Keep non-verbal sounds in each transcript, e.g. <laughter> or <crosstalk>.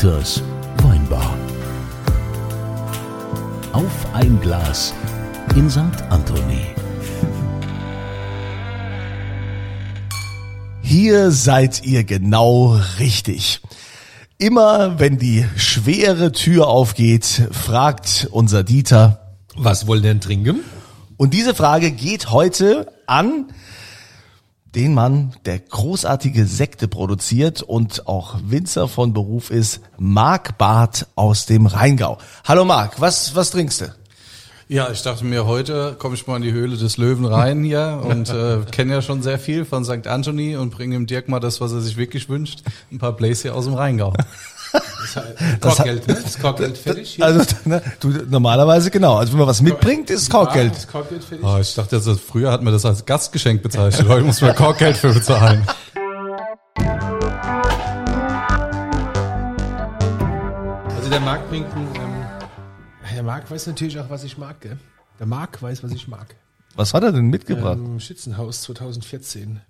Dieters Weinbar. Auf ein Glas in St. Anthony. Hier seid ihr genau richtig. Immer wenn die schwere Tür aufgeht, fragt unser Dieter, Was wollen denn trinken? und diese Frage geht heute an den Mann, der großartige Sekte produziert und auch Winzer von Beruf ist, Marc Barth aus dem Rheingau. Hallo Marc, was, was trinkst du? Ja, ich dachte mir, heute komme ich mal in die Höhle des Löwen rein hier <laughs> und äh, kenne ja schon sehr viel von St. Anthony und bringe dem Dirk mal das, was er sich wirklich wünscht, ein paar Blaze hier aus dem Rheingau. Das Korkgeld, ne? Ist Korkgeld fertig? Hier? Also ne, du, normalerweise genau. Also wenn man was mitbringt, ist Korkgeld. Ist Korkgeld fertig? Oh, ich dachte, also, früher hat man das als Gastgeschenk bezeichnet, heute muss man Korkgeld für bezahlen. Also der Marc bringt ein, ähm, der Marc weiß natürlich auch, was ich mag, gell? Der Marc weiß, was ich mag. Was hat er denn mitgebracht? Ähm, Schützenhaus 2014.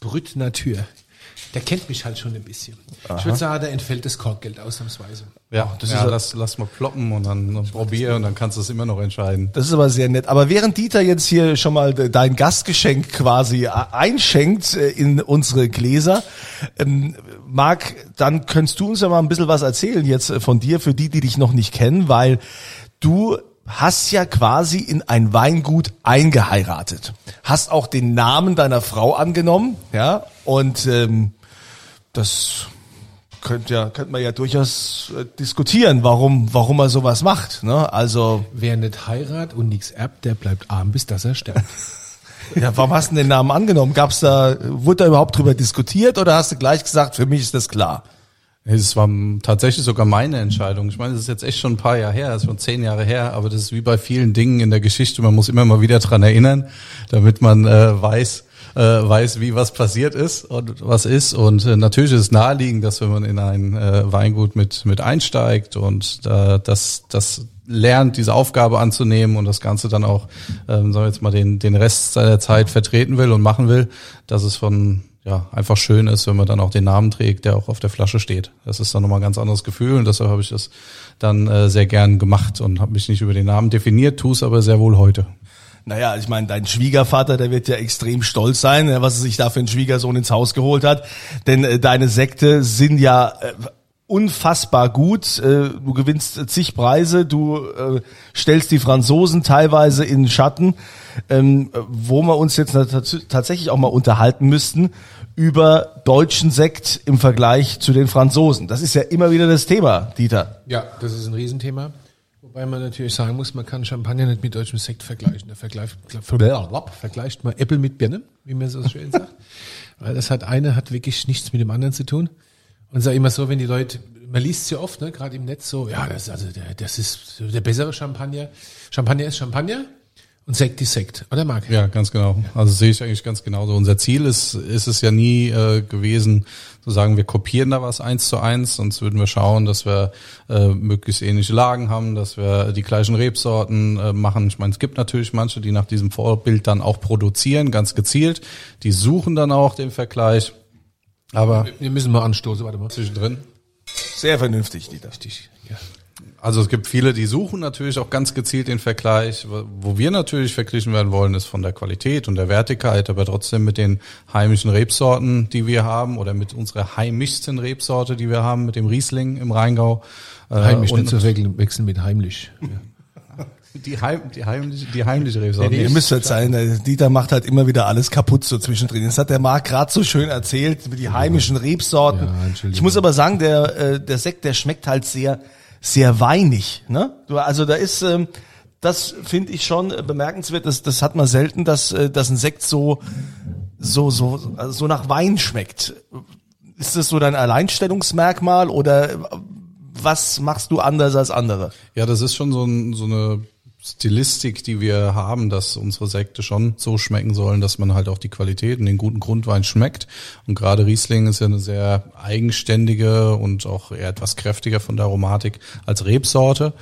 Brüt Natur. Der kennt mich halt schon ein bisschen. Ich würde sagen, da entfällt das Korkgeld ausnahmsweise. Ja, das ja, lass, lass mal ploppen und dann, dann probier und dann kannst du es immer noch entscheiden. Das ist aber sehr nett. Aber während Dieter jetzt hier schon mal dein Gastgeschenk quasi einschenkt äh, in unsere Gläser, ähm, Marc, dann könntest du uns ja mal ein bisschen was erzählen jetzt äh, von dir, für die, die dich noch nicht kennen, weil du hast ja quasi in ein Weingut eingeheiratet. Hast auch den Namen deiner Frau angenommen, ja, und ähm, das könnte ja, könnte man ja durchaus äh, diskutieren, warum, warum er sowas macht. Ne? Also, Wer nicht heirat und nichts erbt, der bleibt arm, bis dass er stirbt. <laughs> ja, warum hast du den Namen angenommen? Gab's da, wurde da überhaupt drüber diskutiert oder hast du gleich gesagt, für mich ist das klar? Es war tatsächlich sogar meine Entscheidung. Ich meine, das ist jetzt echt schon ein paar Jahre her, das ist schon zehn Jahre her, aber das ist wie bei vielen Dingen in der Geschichte. Man muss immer mal wieder dran erinnern, damit man äh, weiß, äh, weiß, wie was passiert ist und was ist. Und äh, natürlich ist es naheliegend, dass wenn man in ein äh, Weingut mit mit einsteigt und äh, das das lernt, diese Aufgabe anzunehmen und das Ganze dann auch, ähm, sagen wir jetzt mal, den den Rest seiner Zeit vertreten will und machen will, dass es von ja, einfach schön ist, wenn man dann auch den Namen trägt, der auch auf der Flasche steht. Das ist dann nochmal ein ganz anderes Gefühl und deshalb habe ich das dann äh, sehr gern gemacht und habe mich nicht über den Namen definiert, tue es aber sehr wohl heute. Naja, ich meine, dein Schwiegervater, der wird ja extrem stolz sein, was er sich da für einen Schwiegersohn ins Haus geholt hat. Denn äh, deine Sekte sind ja äh, unfassbar gut. Äh, du gewinnst zig Preise, du äh, stellst die Franzosen teilweise in Schatten, ähm, wo wir uns jetzt tatsächlich auch mal unterhalten müssten über deutschen Sekt im Vergleich zu den Franzosen. Das ist ja immer wieder das Thema, Dieter. Ja, das ist ein Riesenthema. Wobei man natürlich sagen muss, man kann Champagner nicht mit deutschem Sekt vergleichen. Da vergleicht, vergleicht man Apple mit Birne, wie man so schön sagt. <laughs> Weil das hat eine hat wirklich nichts mit dem anderen zu tun. Und sag immer so, wenn die Leute, man liest ja oft, ne, gerade im Netz so, ja, das, also der, das ist der bessere Champagner. Champagner ist Champagner und Sekt ist Sekt, oder Marc? Ja, ganz genau. Also sehe ich eigentlich ganz genauso. Unser Ziel ist, ist es ja nie äh, gewesen, zu sagen, wir kopieren da was eins zu eins, sonst würden wir schauen, dass wir äh, möglichst ähnliche Lagen haben, dass wir die gleichen Rebsorten äh, machen. Ich meine, es gibt natürlich manche, die nach diesem Vorbild dann auch produzieren, ganz gezielt. Die suchen dann auch den Vergleich. Aber wir müssen mal anstoßen, warte mal. Zwischendrin. Sehr vernünftig, Dieter. Richtig, ja. Also es gibt viele, die suchen natürlich auch ganz gezielt den Vergleich. Wo wir natürlich verglichen werden wollen, ist von der Qualität und der Wertigkeit, aber trotzdem mit den heimischen Rebsorten, die wir haben, oder mit unserer heimischsten Rebsorte, die wir haben, mit dem Riesling im Rheingau. Heimisch und nicht zu wechseln mit heimlich. Ja. <laughs> Die, heim, die heimliche, die heimliche Rebsorte. Nee, ihr müsst halt sein, Dieter macht halt immer wieder alles kaputt so zwischendrin. Das hat der Marc gerade so schön erzählt, mit die heimischen Rebsorten. Ja, ich muss aber sagen, der, äh, der Sekt, der schmeckt halt sehr, sehr weinig. Ne? Also da ist, ähm, das finde ich schon bemerkenswert. Das, das hat man selten, dass, äh, dass ein Sekt so, so, so, also so nach Wein schmeckt. Ist das so dein Alleinstellungsmerkmal oder was machst du anders als andere? Ja, das ist schon so, ein, so eine Stilistik, die wir haben, dass unsere Sekte schon so schmecken sollen, dass man halt auch die Qualität und den guten Grundwein schmeckt. Und gerade Riesling ist ja eine sehr eigenständige und auch eher etwas kräftiger von der Aromatik als Rebsorte,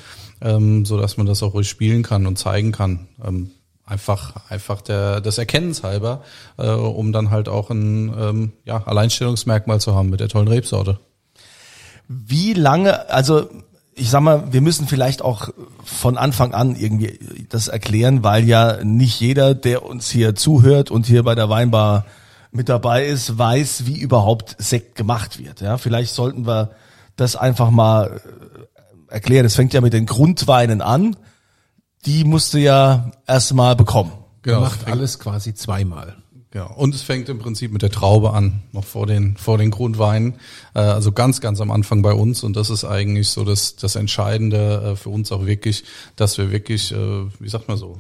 ähm, so dass man das auch ruhig spielen kann und zeigen kann. Ähm, einfach einfach der des Erkennens halber, äh, um dann halt auch ein ähm, ja, Alleinstellungsmerkmal zu haben mit der tollen Rebsorte. Wie lange, also ich sag mal, wir müssen vielleicht auch von Anfang an irgendwie das erklären, weil ja nicht jeder, der uns hier zuhört und hier bei der Weinbar mit dabei ist, weiß, wie überhaupt Sekt gemacht wird. Ja, vielleicht sollten wir das einfach mal äh, erklären. Es fängt ja mit den Grundweinen an. Die musst du ja erstmal bekommen. Genau. Macht alles quasi zweimal. Ja, und es fängt im Prinzip mit der Traube an, noch vor den, vor den Grundweinen. Äh, also ganz, ganz am Anfang bei uns. Und das ist eigentlich so das, das Entscheidende äh, für uns auch wirklich, dass wir wirklich, äh, wie sagt man so,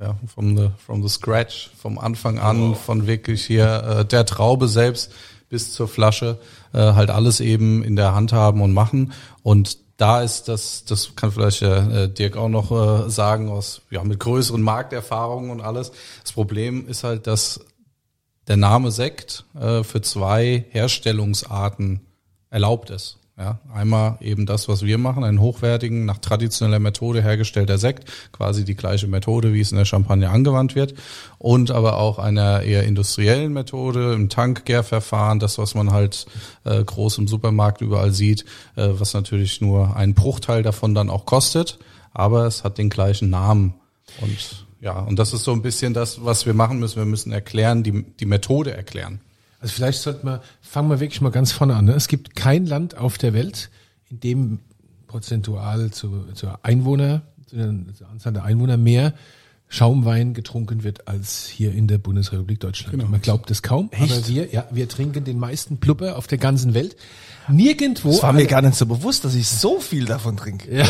ja, from the, from the scratch, vom Anfang an, von wirklich hier äh, der Traube selbst bis zur Flasche, äh, halt alles eben in der Hand haben und machen. Und da ist das, das kann vielleicht äh, Dirk auch noch äh, sagen, aus ja mit größeren Markterfahrungen und alles. Das Problem ist halt, dass der Name Sekt äh, für zwei Herstellungsarten erlaubt ist. Ja, einmal eben das, was wir machen, einen hochwertigen, nach traditioneller Methode hergestellter Sekt, quasi die gleiche Methode, wie es in der Champagne angewandt wird, und aber auch einer eher industriellen Methode im Tankgärverfahren, das, was man halt äh, groß im Supermarkt überall sieht, äh, was natürlich nur einen Bruchteil davon dann auch kostet, aber es hat den gleichen Namen und ja, und das ist so ein bisschen das, was wir machen müssen. Wir müssen erklären, die, die Methode erklären. Also vielleicht sollten wir, fangen wir wirklich mal ganz vorne an. Ne? Es gibt kein Land auf der Welt, in dem prozentual zu, zu Einwohner, zu der, zur Anzahl der Einwohner mehr Schaumwein getrunken wird als hier in der Bundesrepublik Deutschland. Genau. Man glaubt es kaum, Echt? aber wir, ja, wir trinken den meisten Plupper auf der ganzen Welt. Nirgendwo. Das war mir gar nicht so bewusst, dass ich so viel davon trinke. Ja.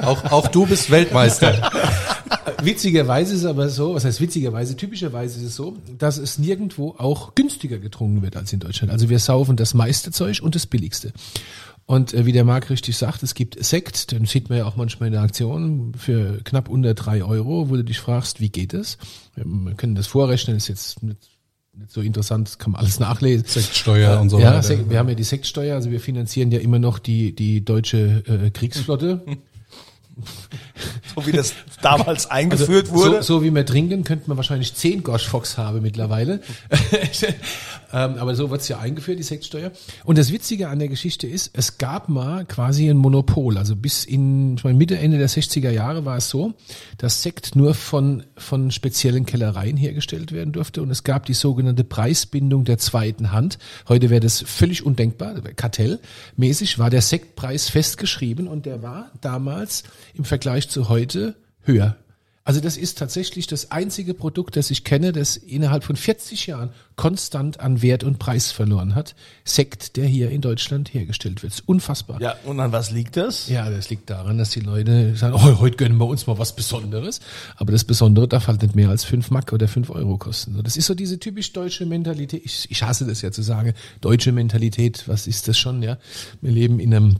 <laughs> auch, auch du bist Weltmeister. <laughs> witzigerweise ist es aber so, was heißt witzigerweise, typischerweise ist es so, dass es nirgendwo auch günstiger getrunken wird als in Deutschland. Also wir saufen das meiste Zeug und das billigste. Und äh, wie der Marc richtig sagt, es gibt Sekt, den sieht man ja auch manchmal in der Aktion, für knapp unter drei Euro, wo du dich fragst, wie geht es? Wir können das vorrechnen, ist jetzt nicht, nicht so interessant, das kann man alles nachlesen. Sektsteuer äh, und so ja, weiter. Ja, wir haben ja die Sektsteuer, also wir finanzieren ja immer noch die, die deutsche äh, Kriegsflotte. <laughs> so wie das damals eingeführt also, wurde. So, so, wie wir trinken, könnte man wahrscheinlich zehn Gosh Fox haben mittlerweile. <laughs> ähm, aber so wird's ja eingeführt, die Sektsteuer. Und das Witzige an der Geschichte ist, es gab mal quasi ein Monopol. Also bis in, ich meine, Mitte, Ende der 60er Jahre war es so, dass Sekt nur von, von speziellen Kellereien hergestellt werden durfte. Und es gab die sogenannte Preisbindung der zweiten Hand. Heute wäre das völlig undenkbar. Kartellmäßig war der Sektpreis festgeschrieben und der war damals im Vergleich zu heute höher. Also das ist tatsächlich das einzige Produkt, das ich kenne, das innerhalb von 40 Jahren konstant an Wert und Preis verloren hat. Sekt, der hier in Deutschland hergestellt wird. unfassbar. Ja, und an was liegt das? Ja, das liegt daran, dass die Leute sagen, oh, heute gönnen wir uns mal was Besonderes. Aber das Besondere darf halt nicht mehr als 5 Mark oder 5 Euro kosten. Das ist so diese typisch deutsche Mentalität. Ich, ich hasse das ja zu sagen. Deutsche Mentalität, was ist das schon, ja? Wir leben in einem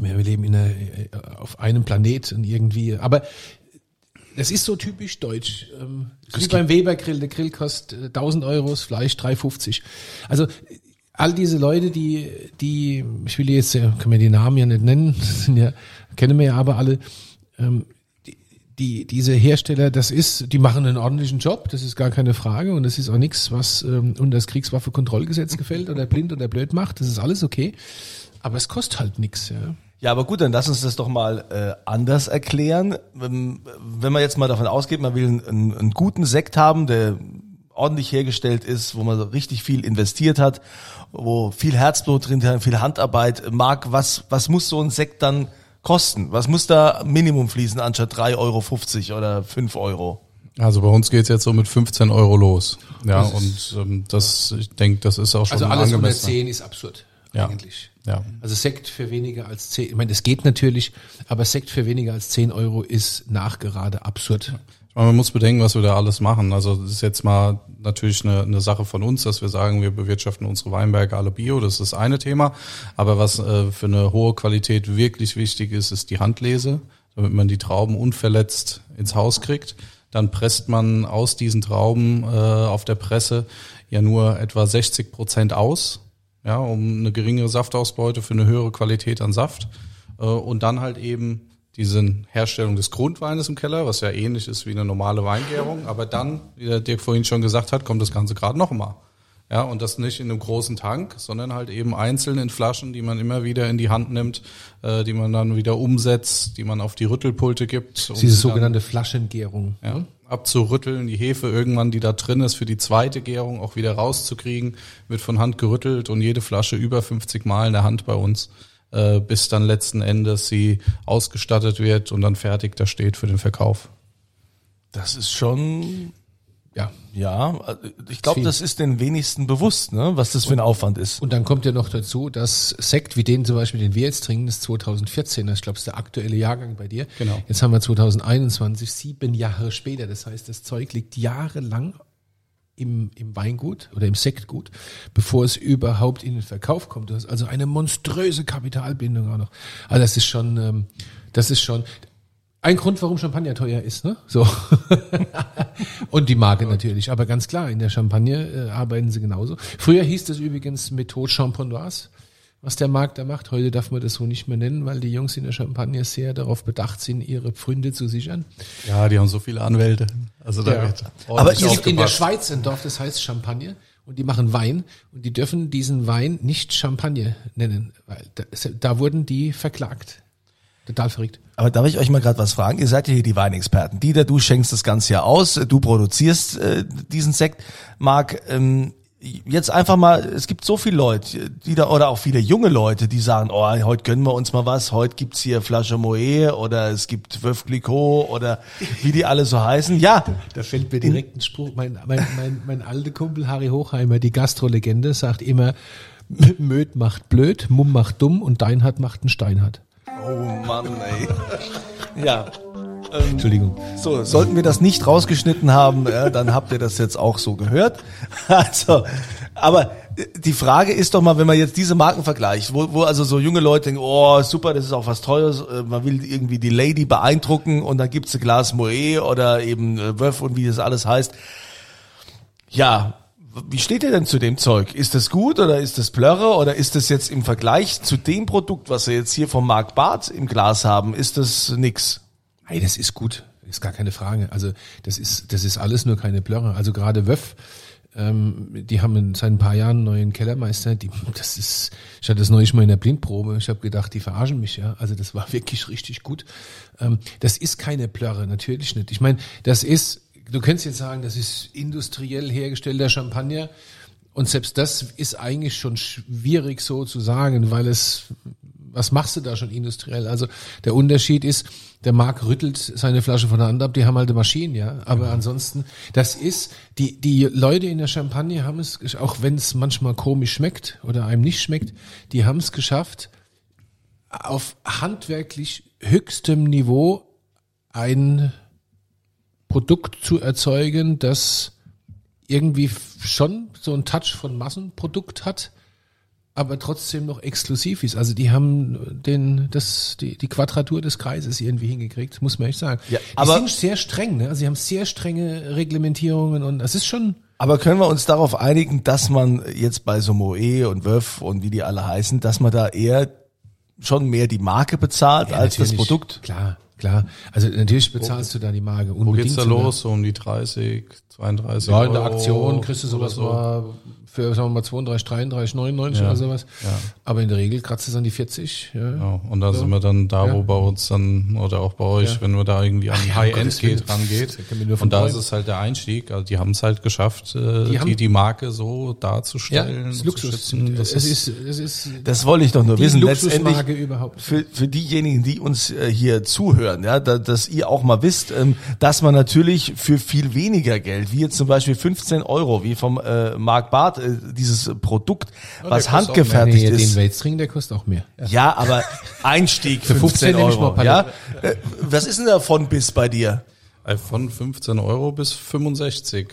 wir leben in einer, äh, auf einem Planeten irgendwie. Aber das ist so typisch deutsch. Ähm, wie beim Weber-Grill. Der Grill kostet 1000 Euro, das Fleisch 3,50. Also all diese Leute, die, die, ich will jetzt, kann man die Namen ja nicht nennen, <laughs> sind ja, kennen wir ja aber alle, ähm, die, die, diese Hersteller, das ist, die machen einen ordentlichen Job, das ist gar keine Frage und das ist auch nichts, was ähm, unter das Kriegswaffenkontrollgesetz gefällt oder blind oder blöd macht, das ist alles okay. Aber es kostet halt nichts, ja. Ja, aber gut, dann lass uns das doch mal äh, anders erklären. Wenn, wenn man jetzt mal davon ausgeht, man will einen, einen guten Sekt haben, der ordentlich hergestellt ist, wo man so richtig viel investiert hat, wo viel Herzblut drin hat, viel Handarbeit. Marc, was, was muss so ein Sekt dann kosten? Was muss da Minimum fließen anstatt 3,50 Euro oder 5 Euro? Also bei uns geht's jetzt so mit 15 Euro los. Ja, und ähm, das, ich denke, das ist auch schon Also alles unter 10 ist absurd ja. eigentlich. Ja. Also Sekt für weniger als 10, ich meine, das geht natürlich, aber Sekt für weniger als 10 Euro ist nachgerade absurd. Ich meine, man muss bedenken, was wir da alles machen. Also das ist jetzt mal natürlich eine, eine Sache von uns, dass wir sagen, wir bewirtschaften unsere Weinberge alle bio, das ist das eine Thema. Aber was äh, für eine hohe Qualität wirklich wichtig ist, ist die Handlese, damit man die Trauben unverletzt ins Haus kriegt. Dann presst man aus diesen Trauben äh, auf der Presse ja nur etwa 60 Prozent aus ja, um eine geringere Saftausbeute für eine höhere Qualität an Saft. Äh, und dann halt eben diese Herstellung des Grundweines im Keller, was ja ähnlich ist wie eine normale Weingärung. Aber dann, wie der Dirk vorhin schon gesagt hat, kommt das Ganze gerade noch mal. Ja, und das nicht in einem großen Tank, sondern halt eben einzeln in Flaschen, die man immer wieder in die Hand nimmt, äh, die man dann wieder umsetzt, die man auf die Rüttelpulte gibt. um Diese sogenannte Flaschengärung. ja? Abzurütteln, die Hefe irgendwann, die da drin ist, für die zweite Gärung auch wieder rauszukriegen, wird von Hand gerüttelt und jede Flasche über 50 Mal in der Hand bei uns, äh, bis dann letzten Endes sie ausgestattet wird und dann fertig da steht für den Verkauf. Das ist schon, Ja. ja, ich glaube, das ist den wenigsten bewusst, ne, was das für ein Aufwand ist. Und dann kommt ja noch dazu, dass Sekt, wie den zum Beispiel, den wir jetzt trinken, das ist 2014, ich glaube, das ist der aktuelle Jahrgang bei dir. Genau. Jetzt haben wir 2021, sieben Jahre später. Das heißt, das Zeug liegt jahrelang im, im Weingut oder im Sektgut, bevor es überhaupt in den Verkauf kommt. Du hast also eine monströse Kapitalbindung auch noch. Also das ist schon, ähm, das ist schon ein Grund, warum Champagner teuer ist, ne? So. <laughs> Und die Marke natürlich. Aber ganz klar, in der Champagne äh, arbeiten sie genauso. Früher hieß das übrigens Methode Champenoise, was der Markt da macht. Heute darf man das so nicht mehr nennen, weil die Jungs in der Champagne sehr darauf bedacht sind, ihre Pfründe zu sichern. Ja, die haben so viele Anwälte. Also da Ja. wird Aber Es gibt in der. Schweiz ein Dorf, das heißt Champagne. Und die machen Wein und die dürfen diesen Wein nicht Champagne nennen, weil da, da wurden die verklagt. Total verrückt. Aber darf ich euch mal gerade was fragen? Ihr seid ja hier die Weinexperten. Dieter, du schenkst das Ganze ja aus, du produzierst äh, diesen Sekt. Marc, ähm, jetzt einfach mal, es gibt so viele Leute, die da, oder auch viele junge Leute, die sagen, oh, heute gönnen wir uns mal was, heute gibt's hier Flasche Moët oder es gibt Veuve Clicquot oder wie die alle so heißen. Ja, Da fällt mir direkt ein Spruch. Mein, mein, mein, mein alter Kumpel Harry Hochheimer, die Gastrolegende, sagt immer, Möd macht blöd, Mumm macht dumm und Deinhard macht einen Steinhard. Oh Mann, ey. Ja. Entschuldigung. So, sollten wir das nicht rausgeschnitten haben, ja, dann habt ihr das jetzt auch so gehört. <laughs> Also, aber die Frage ist doch mal, wenn man jetzt diese Marken vergleicht, wo, wo also so junge Leute denken, oh super, das ist auch was Teures, äh, man will irgendwie die Lady beeindrucken und dann gibt's ein Glas Moët oder eben äh, Wöff und wie das alles heißt. Ja, wie steht ihr denn zu dem Zeug? Ist das gut oder ist das Plörre oder ist das jetzt im Vergleich zu dem Produkt, was wir jetzt hier vom Marc Barth im Glas haben, ist das nix? Hey, das ist gut. Ist gar keine Frage. Also das ist, das ist alles nur keine Plörre. Also gerade Wöff, ähm, die haben seit ein paar Jahren einen neuen Kellermeister. Die, das ist, ich hatte das neulich mal in der Blindprobe. Ich habe gedacht, die verarschen mich, ja. Also das war <laughs> wirklich richtig gut. Ähm, das ist keine Plörre, natürlich nicht. Ich meine, das ist, du könntest jetzt sagen, das ist industriell hergestellter Champagner. Und selbst das ist eigentlich schon schwierig so zu sagen, weil es, was machst du da schon industriell? Also der Unterschied ist, der Marc rüttelt seine Flasche von der Hand ab, die haben halt eine Maschine, ja. Aber ansonsten, das ist, die, die Leute in der Champagne haben es, auch wenn es manchmal komisch schmeckt oder einem nicht schmeckt, die haben es geschafft, auf handwerklich höchstem Niveau ein Produkt zu erzeugen, das irgendwie schon so einen Touch von Massenprodukt hat, aber trotzdem noch exklusiv ist. Also die haben den, das, die, die Quadratur des Kreises irgendwie hingekriegt, muss man echt sagen. Ja, die aber- sind sehr streng, ne? Also sie haben sehr strenge Reglementierungen und das ist schon, Aber können wir uns darauf einigen, dass man jetzt bei so Moe und Wöff und wie die alle heißen, dass man da eher schon mehr die Marke bezahlt Ja, als das. Produkt? Klar, klar. Also natürlich bezahlst du da die Marke. Wo geht's da los? So um die 30, 32 Ja, in der Aktion kriegst du sowas so. mal für, sagen wir mal, 32, 33, 99 Ja. oder sowas. Ja. Aber in der Regel kratzt es an die 40. Ja. Ja, und da sind wir dann da, wo Ja. bei uns dann, oder auch bei euch, Ja. wenn wir da irgendwie an ja, um High-End Willen. geht, rangeht. Da können wir nur von Und da träumen. ist es halt der Einstieg. Also die haben es halt geschafft, äh, Die die, haben- die, Marke so darzustellen. das ist zu Luxus. schützen. Das es ist, ist, es ist Das wollte ich doch nur die wissen. Luxusmarke Letztendlich überhaupt. für, für diejenigen, die uns äh, hier zuhören, ja, da, dass ihr auch mal wisst, ähm, dass man natürlich für viel weniger Geld, wie jetzt zum Beispiel 15 Euro, wie vom äh, Mark Barth, äh, dieses Produkt, der was kostet auch handgefertigt Nee, den ist. Weltring, der kostet auch mehr. Ja. Ja, aber Einstieg Für 15 15 nehme ich Euro. mal Ja? Äh, Was ist denn davon bis bei dir? äh, von 15 Euro bis 65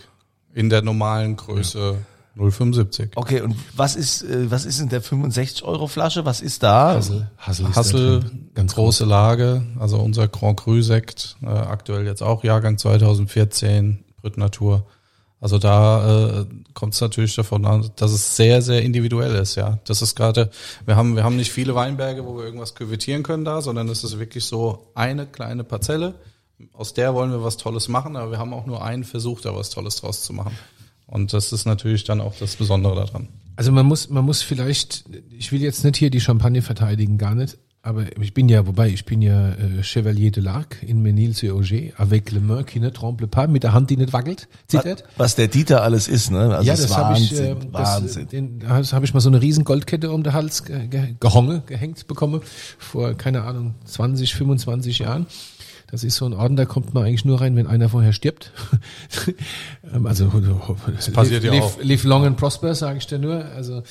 in der normalen Größe 0,75. Okay, und was ist, äh, was ist in der 65 Euro Flasche? Was ist da? Hassel, Hassel da Hassel, ganz große Lage, also unser Grand Cru Sekt, äh, aktuell jetzt auch Jahrgang 2014, Natur. Also da äh, kommt es natürlich davon an, dass es sehr, sehr individuell ist, ja. Das ist gerade, wir haben, wir haben nicht viele Weinberge, wo wir irgendwas küvettieren können da, sondern es ist wirklich so eine kleine Parzelle. Aus der wollen wir was Tolles machen, aber wir haben auch nur einen Versuch, da was Tolles draus zu machen. Und das ist natürlich dann auch das Besondere daran. Also man muss, man muss vielleicht, ich will jetzt nicht hier die Champagne verteidigen, gar nicht. Aber ich bin ja, wobei, ich bin ja äh, Chevalier de l'Arc in Menil-sur-Auger, avec le main qui ne tremble pas, mit der Hand, die nicht wackelt, zittert. Was der Dieter alles ist, ne? Also ja, ist das habe ich, äh, Wahnsinn, das, das habe ich mal so eine riesen Goldkette um den Hals ge ge gehonge, gehängt bekommen, vor, keine Ahnung, 20, 25 Jahren. Das ist so ein Orden, da kommt man eigentlich nur rein, wenn einer vorher stirbt. <laughs> Ähm, also das passiert ja live, auch. live long and prosper, sage ich dir nur. Also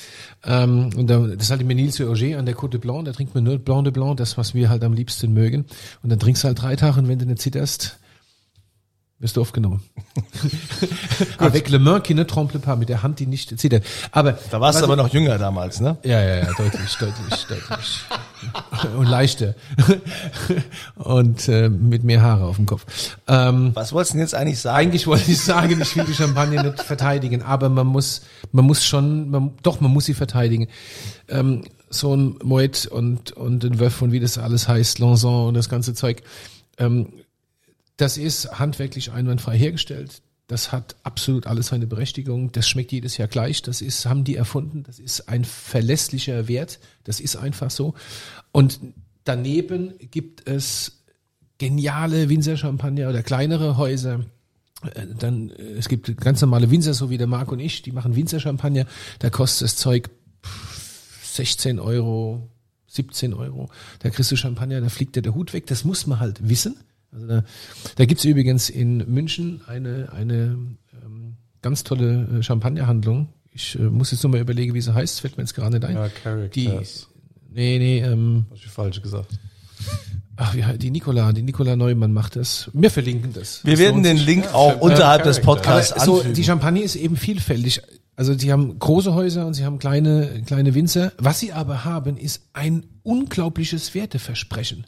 ähm, und da, das ist halt die Menil sur Auger an der Côte de Blanc, da trinkt man nur Blanc de Blanc, das, was wir halt am liebsten mögen. Und dann trinkst du halt drei Tage und wenn du nicht zitterst, wirst du aufgenommen. <laughs> Avec le main qui ne tremble pas, mit der Hand, die nicht zittert. Aber Da warst du aber noch jünger damals, ne? ja, ja, ja, deutlich, deutlich, deutlich. Und leichter. Und äh, mit mehr Haare auf dem Kopf. Ähm, Was wolltest du denn jetzt eigentlich sagen? eigentlich wollte ich sagen, ich will die Champagne nicht verteidigen, aber man muss, man muss schon, man, doch, man muss sie verteidigen. Ähm, so ein Moet und, und ein Wöff und wie das alles heißt, Lanson und das ganze Zeug. Ähm, das ist handwerklich einwandfrei hergestellt. Das hat absolut alles seine Berechtigung. Das schmeckt jedes Jahr gleich. Das ist, haben die erfunden. Das ist ein verlässlicher Wert. Das ist einfach so. Und daneben gibt es geniale Winzer-Champagner oder kleinere Häuser. Äh, Dann, äh, es gibt ganz normale Winzer, so wie der Marc und ich, die machen Winzer-Champagner. Da kostet das Zeug pff, 16 Euro, 17 Euro. Da kriegst du Champagner, da fliegt dir der Hut weg. Das muss man halt wissen. Also da, da gibt's übrigens in München eine, eine ähm, ganz tolle äh, Champagnerhandlung. Ich äh, muss jetzt nur mal überlegen, wie sie heißt. Fällt mir jetzt gerade nicht ein. Ja, die, Characters. nee, nee, ähm, Hab ich falsch gesagt. ach, wie, die Nikola, die Nikola Neumann macht das. Wir verlinken das. Wir Das werden den. Link auch unterhalb des. Podcasts Aber so, anfügen. die Champagne ist eben vielfältig. Also die haben große Häuser und sie haben kleine, kleine Winzer. Was sie aber haben, ist ein unglaubliches Werteversprechen,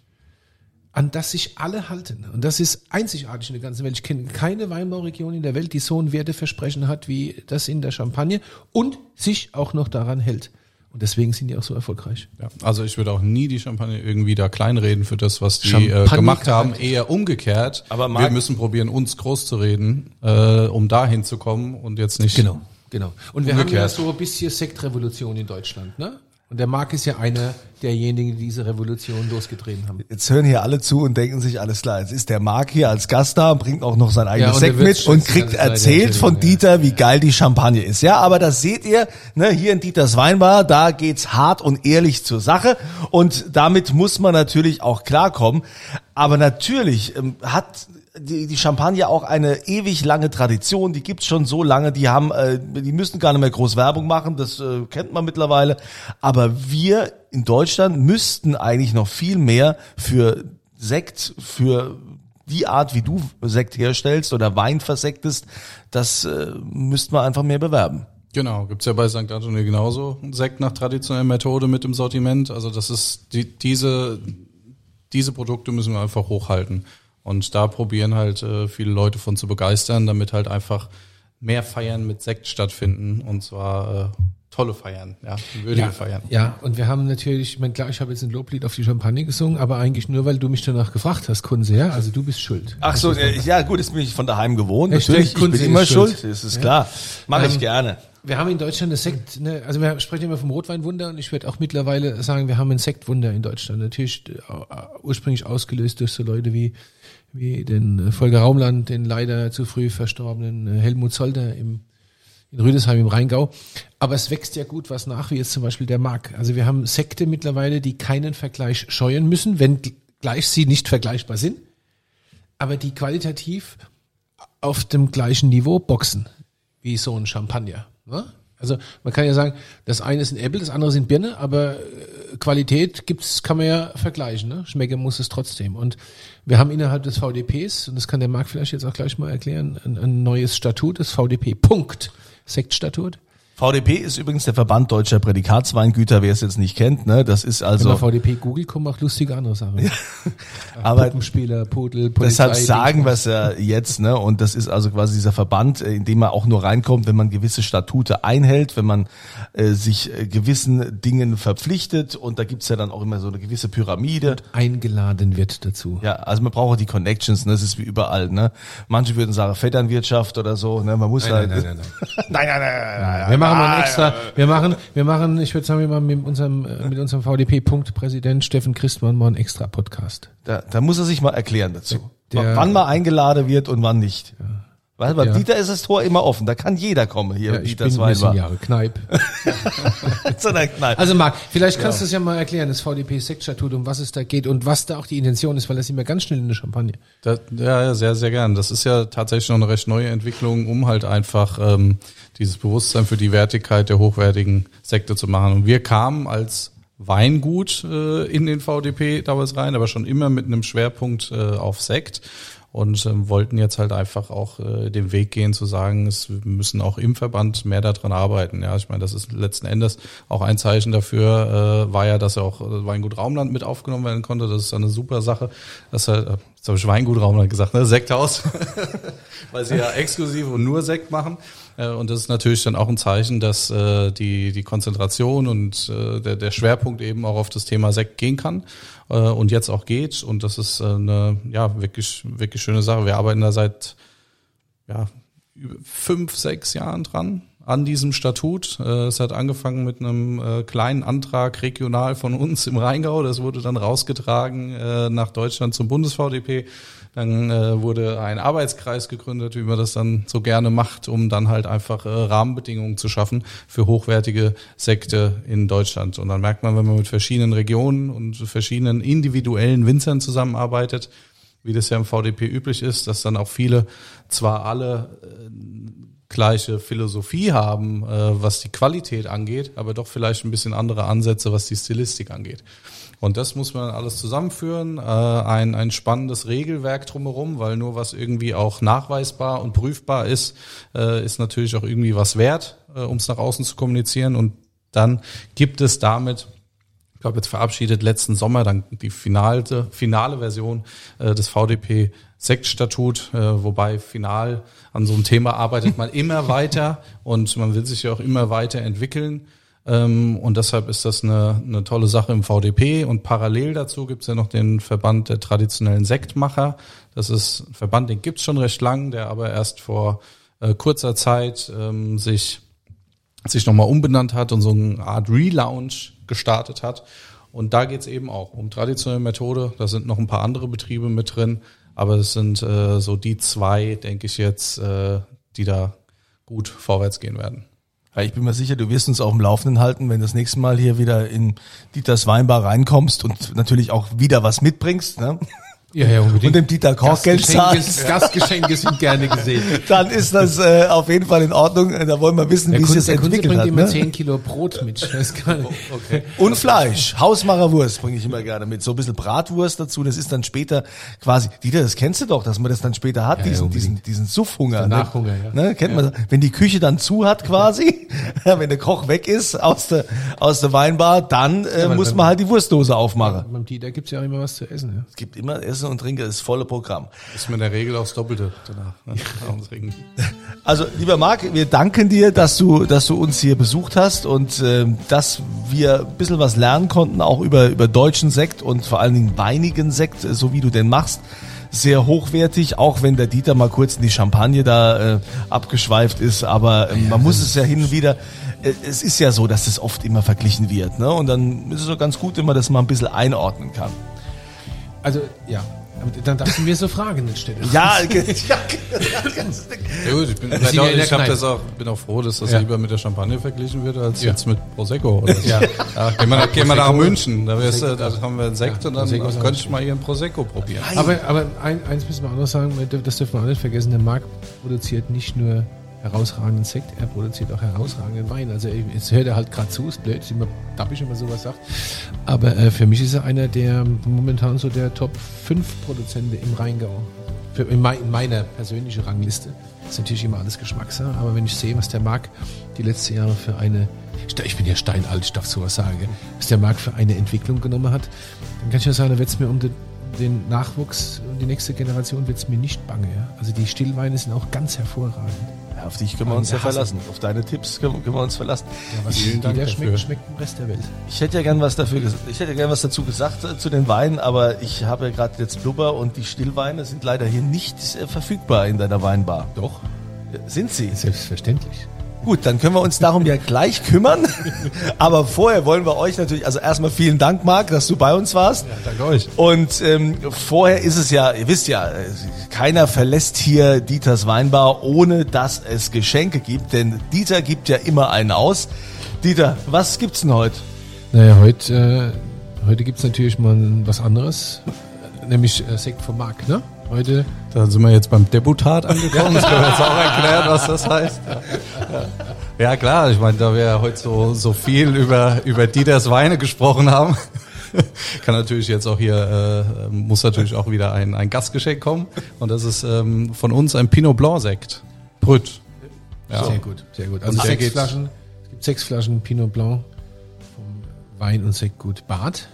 an das sich alle halten. Und das ist einzigartig in der ganzen Welt. Ich kenne keine Weinbauregion in der Welt, die so ein Werteversprechen hat wie das in der Champagne und sich auch noch daran hält. Und deswegen sind die auch so erfolgreich. Ja, also ich würde auch nie die Champagne irgendwie da kleinreden für das, was die äh, gemacht haben. Eher umgekehrt. Aber wir Marc- müssen probieren, uns groß zu reden, äh, um dahin zu kommen und jetzt nicht. Genau, genau. Und wir haben ja Umgekehrt. so ein bisschen Sektrevolution in Deutschland, ne? Und der Marc ist ja einer derjenigen, die diese Revolution losgetreten haben. Jetzt hören hier alle zu und denken sich, alles klar, jetzt ist der Marc hier als Gast da und bringt auch noch sein eigenes und Sekt mit und kriegt erzählt ja, von ja. Dieter, wie geil die Champagne ist. Ja, aber das seht ihr, ne, hier in Dieters Weinbar, da geht's hart und ehrlich zur Sache und damit muss man natürlich auch klarkommen. Aber natürlich ähm, hat die, die Champagne auch eine ewig lange Tradition, die gibt's schon so lange, die haben, äh, die müssen gar nicht mehr groß Werbung machen, das äh, kennt man mittlerweile. Aber wir in Deutschland müssten eigentlich noch viel mehr für Sekt, für die Art, wie du Sekt herstellst oder Wein versektest, das äh, müssten wir einfach mehr bewerben. Genau, gibt's ja bei St. Anthony genauso. Sekt nach traditioneller Methode mit dem Sortiment. Also das ist die, diese, diese Produkte müssen wir einfach hochhalten. Und da probieren halt äh, viele Leute von zu begeistern, damit halt einfach mehr Feiern mit Sekt stattfinden. Und zwar äh, tolle Feiern, ja, würdige Feiern. Ja, und wir haben natürlich, ich meine, klar, ich habe jetzt ein Loblied auf die Champagne gesungen, aber eigentlich nur, weil du mich danach gefragt hast, Kunze, ja? Also du bist schuld. Ach so, äh, ja gut, das bin ich von daheim gewohnt. Echt, Natürlich, ich Kunze bin ist immer schuld. schuld, das ist klar. Mache ich Ähm, gerne. Wir haben in Deutschland ein Sekt, ne, also wir sprechen immer vom Rotweinwunder und ich würde auch mittlerweile sagen, wir haben ein Sektwunder in Deutschland. Natürlich äh, ursprünglich ausgelöst durch so Leute wie, wie den äh, Volker Raumland, den leider zu früh verstorbenen äh, Helmut Zolder im, in Rüdesheim im Rheingau. Aber es wächst ja gut was nach, wie jetzt zum Beispiel der Mark. Also wir haben Sekte mittlerweile, die keinen Vergleich scheuen müssen, wenn gleich sie nicht vergleichbar sind, aber die qualitativ auf dem gleichen Niveau boxen, wie so ein Champagner. Ne? Also man kann ja sagen, das eine ist ein Apple, das andere sind Birne, aber äh, Qualität gibt's, kann man ja vergleichen. Ne? Schmecken muss es trotzdem. Und wir haben innerhalb des VDPs, und das kann der Marc vielleicht jetzt auch gleich mal erklären, ein, ein neues Statut, das VDP Punkt, Sektstatut. VDP ist übrigens der Verband deutscher Prädikatsweingüter, wer es jetzt nicht kennt, ne? Das ist Wenn also man VDP googelt, kommen auch lustige andere Sachen. <laughs> aber Puppenspieler, Pudel, Polizei. Deshalb sagen wir es ja jetzt, ne? Und das ist also quasi dieser Verband, äh, in dem man auch nur reinkommt, wenn man gewisse Statute einhält, wenn man äh, sich äh, gewissen Dingen verpflichtet. Und da gibt's ja dann auch immer so eine gewisse Pyramide. eingeladen wird dazu. Ja, also man braucht auch die Connections, ne? Das ist wie überall, ne? Manche würden sagen Vetternwirtschaft oder so, ne? Man muss halt. <laughs> nein, nein, nein, nein, nein, nein, nein. Wir machen mal ein extra, wir machen, wir machen, ich würde sagen, wir machen mit unserem, äh, mit unserem VDP-Punkt-Präsident Steffen Christmann mal einen extra Podcast. Da, da muss er sich mal erklären dazu. Der- wann mal eingeladen wird und wann nicht. Weil bei Ja. Dieter ist das Tor immer offen. Da kann jeder kommen hier. Ja, ich Dieter bin ein bisschen Zweibar. Jahre Kneipp. Zu <laughs> einer Kneipe. Also Marc, vielleicht kannst du es ja mal erklären, das VDP-Sektstatut, um was es da geht und was da auch die Intention ist, weil das immer ganz schnell in der Champagne. Da, ja, ja, sehr, sehr gern. Das ist ja tatsächlich noch eine recht neue Entwicklung, um halt einfach ähm, dieses Bewusstsein für die Wertigkeit der hochwertigen Sekte zu machen. Und wir kamen als Weingut äh, in den VDP damals rein, aber schon immer mit einem Schwerpunkt äh, auf Sekt und ähm, wollten jetzt halt einfach auch äh, den Weg gehen zu sagen, es müssen auch im Verband mehr daran arbeiten. Ja, ich meine, das ist letzten Endes auch ein Zeichen dafür, äh, war ja, dass ja auch äh, Weingut Raumland mit aufgenommen werden konnte. Das ist eine super Sache. Das halt, äh, jetzt habe ich Weingut Raumland gesagt, ne? Sekthaus, <laughs> weil sie ja exklusiv und nur Sekt machen. Äh, Und das ist natürlich dann auch ein Zeichen, dass äh, die, die Konzentration und äh, der, der Schwerpunkt eben auch auf das Thema Sekt gehen kann äh, und jetzt auch geht. Und das ist äh, eine ja, wirklich, wirklich schöne Sache. Wir arbeiten da seit ja, fünf, sechs Jahren dran an diesem Statut. Äh, Es hat angefangen mit einem äh, kleinen Antrag regional von uns im Rheingau. Das wurde dann rausgetragen äh, nach Deutschland zum Bundes-VDP. Dann äh, wurde ein Arbeitskreis gegründet, wie man das dann so gerne macht, um dann halt einfach äh, Rahmenbedingungen zu schaffen für hochwertige Sekte in Deutschland. Und dann merkt man, wenn man mit verschiedenen Regionen und verschiedenen individuellen Winzern zusammenarbeitet, wie das ja im VDP üblich ist, dass dann auch viele zwar alle äh, gleiche Philosophie haben, äh, was die Qualität angeht, aber doch vielleicht ein bisschen andere Ansätze, was die Stilistik angeht. Und das muss man alles zusammenführen, äh, ein, ein spannendes Regelwerk drumherum, weil nur was irgendwie auch nachweisbar und prüfbar ist, äh, ist natürlich auch irgendwie was wert, äh, um es nach außen zu kommunizieren. Und dann gibt es damit ich glaube, jetzt verabschiedet letzten Sommer dann die finale, finale Version äh, des VDP Sektstatut, äh, wobei final an so einem Thema arbeitet man <laughs> immer weiter und man will sich ja auch immer weiter entwickeln. Ähm, und deshalb ist das eine, eine tolle Sache im VDP. Und parallel dazu gibt's ja noch den Verband der traditionellen Sektmacher. Das ist ein Verband, den gibt's schon recht lang, der aber erst vor äh, kurzer Zeit ähm, sich sich nochmal umbenannt hat und so eine Art Relaunch gestartet hat. Und da geht's eben auch um traditionelle Methode. Da sind noch ein paar andere Betriebe mit drin, aber es sind äh, so die zwei, denke ich jetzt, äh, die da gut vorwärts gehen werden. Ja, ich bin mir sicher, du wirst uns auf dem Laufenden halten, wenn du das nächste Mal hier wieder in Dieters Weinbar reinkommst und natürlich auch wieder was mitbringst. Ne? Ja, ja, unbedingt. Und dem Dieter Koch Geld zahlst. Gastgeschenke sind gerne gesehen. <laughs> Dann ist das äh, auf jeden Fall in Ordnung. Da wollen wir wissen, Der wie Kunde, es sich Kunde entwickelt bringt hat. immer Ne? 10 Kilo Brot mit. Ich weiß gar nicht. Okay. Und Fleisch. Hausmacherwurst bringe ich immer gerne mit. So ein bisschen Bratwurst dazu. Das ist dann später quasi, Dieter, das kennst du doch, dass man das dann später hat, Ja, diesen, ja, diesen, diesen Suffhunger. Ne? Nachhunger, ja. Ne? Kennt man, wenn die Küche dann zu hat quasi, <laughs> wenn der Koch weg ist aus der, aus der Weinbar, dann äh, muss man halt die Wurstdose aufmachen. Beim Dieter gibt's ja auch immer was zu essen. Ja. Es gibt immer Essen und Trinken, das volle Programm. Ist mir in der Regel aufs Doppelte danach. Ne? <laughs> Also, lieber Marc, wir danken dir, dass du, dass du uns hier besucht hast und ähm, dass wir ein bisschen was lernen konnten, auch über, über deutschen Sekt und vor allen Dingen weinigen Sekt, äh, so wie du den machst. Sehr hochwertig, auch wenn der Dieter mal kurz in die Champagne da äh, abgeschweift ist, aber ähm, man muss es ja hin und wieder, äh, es ist ja so, dass es oft immer verglichen wird, ne? Und dann ist es so ganz gut, wenn man das mal ein bisschen einordnen kann. Also, ja. Aber dann darfst du mir so Fragen nicht stellen. Ja, <laughs> ja, Ja gut, ich bin, sind ja in der ich das auch, bin auch froh, dass das Ja. lieber mit der Champagne verglichen wird, als Ja. jetzt mit Prosecco. Oder so. Ja. Ja, gehen wir, nach- gehen wir nach München, da, wär's, äh, da haben wir einen Sekt Ja, und dann könnte auch ich mal ihren Prosecco probieren. Aber, aber ein, eins müssen wir auch noch sagen, das dürfen wir auch nicht vergessen, der Marc produziert nicht nur herausragenden Sekt, er produziert auch herausragenden Wein. Also jetzt hört er halt gerade zu, ist blöd, immer dappig, wenn man sowas sagt. Aber äh, für mich ist er einer der momentan so der Top 5 Produzenten im Rheingau. für in, mein, in meiner persönlichen Rangliste ist natürlich immer alles Geschmackssache, aber wenn ich sehe, was der Marc die letzten Jahre für eine, ich bin ja steinalt, ich darf sowas sagen, was der Marc für eine Entwicklung genommen hat, dann kann ich ja sagen, da wird es mir um den, den Nachwuchs und die nächste Generation wird es mir nicht bange. Ja? Also die Stillweine sind auch ganz hervorragend. Auf dich können wir uns ja verlassen. Auf deine Tipps können, können wir uns verlassen. Ja, was Vielen der Dank schmeckt, schmeckt im Rest der Welt. Ich hätte ja gern was dafür, ich hätte gern was dazu gesagt äh, zu den Weinen, aber ich habe ja gerade jetzt Blubber und die Stillweine sind leider hier nicht äh, verfügbar in deiner Weinbar. Doch, Sind sie? selbstverständlich. Gut, dann können wir uns darum ja gleich kümmern. <laughs> Aber vorher wollen wir euch natürlich, also erstmal vielen Dank, Marc, dass du bei uns warst. Ja, danke euch. Und ähm, vorher ist es ja, ihr wisst ja, keiner verlässt hier Dieters Weinbar, ohne dass es Geschenke gibt. Denn Dieter gibt ja immer einen aus. Dieter, was gibt's denn heute? Naja, heute, äh, heute gibt es natürlich mal was anderes, nämlich äh, Sekt vom Marc, ne? Heute, Da sind wir jetzt beim Deputat angekommen. Das können wir jetzt auch erklären, was das heißt. Ja klar, ich meine, da wir ja heute so, so viel über, über Dieters Weine gesprochen haben, <laughs> kann natürlich jetzt auch hier, äh, muss natürlich auch wieder ein, ein Gastgeschenk kommen. Und das ist ähm, von uns ein Pinot Blanc Sekt. Brüt. Ja. sehr gut, sehr gut. Also sechs Flaschen, es gibt sechs Flaschen Pinot Blanc vom Wein- und Sektgut Bad.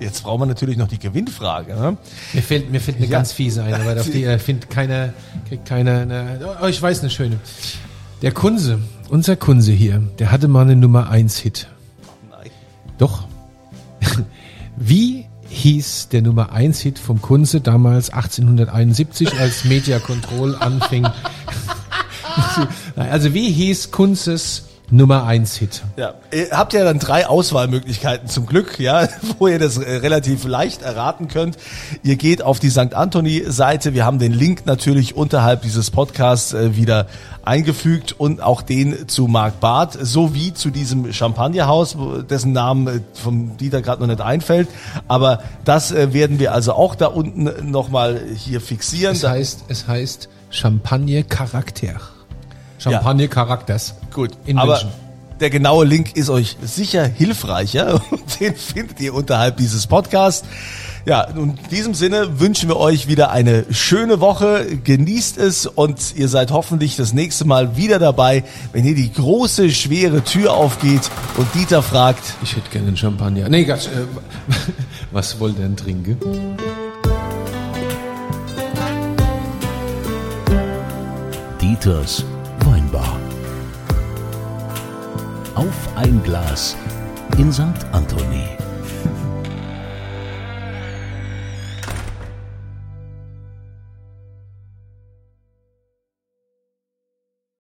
Jetzt brauchen wir natürlich noch die Gewinnfrage. Ne? Mir fällt, mir fällt eine Ja. ganz fiese ein, aber auf <laughs> die äh, findet keiner, kriegt keiner eine, oh, ich weiß eine schöne. Der Kunse, unser Kunse hier, der hatte mal einen Nummer 1 Hit. Nein. Doch. <laughs> Wie hieß der Nummer 1 Hit vom Kunze damals 1871, als Media Control anfing? <laughs> also wie hieß Kunzes Nummer 1 Hit? Ja, ihr habt ja dann drei Auswahlmöglichkeiten zum Glück, ja, <laughs> wo ihr das äh, relativ leicht erraten könnt. Ihr geht auf die St. Anthony-Seite. Wir haben den Link natürlich unterhalb dieses Podcasts äh, wieder eingefügt und auch den zu Marc Barth sowie zu diesem Champagnerhaus, dessen Namen äh, vom Dieter gerade noch nicht einfällt. Aber das werden wir also auch da unten nochmal hier fixieren. Es heißt, es heißt Champagner Charakter. Champagner Charakters. Gut, In aber München. der genaue Link ist euch sicher hilfreicher und <laughs> den findet ihr unterhalb dieses Podcasts. Ja, und in diesem Sinne wünschen wir euch wieder eine schöne Woche. Genießt es und ihr seid hoffentlich das nächste Mal wieder dabei, wenn hier die große, schwere Tür aufgeht und Dieter fragt, Ich hätte gerne einen Champagner. Nee, Gatsch, äh, <laughs> was wollt ihr denn trinken? Dieters Auf ein Glas in St. Anthony.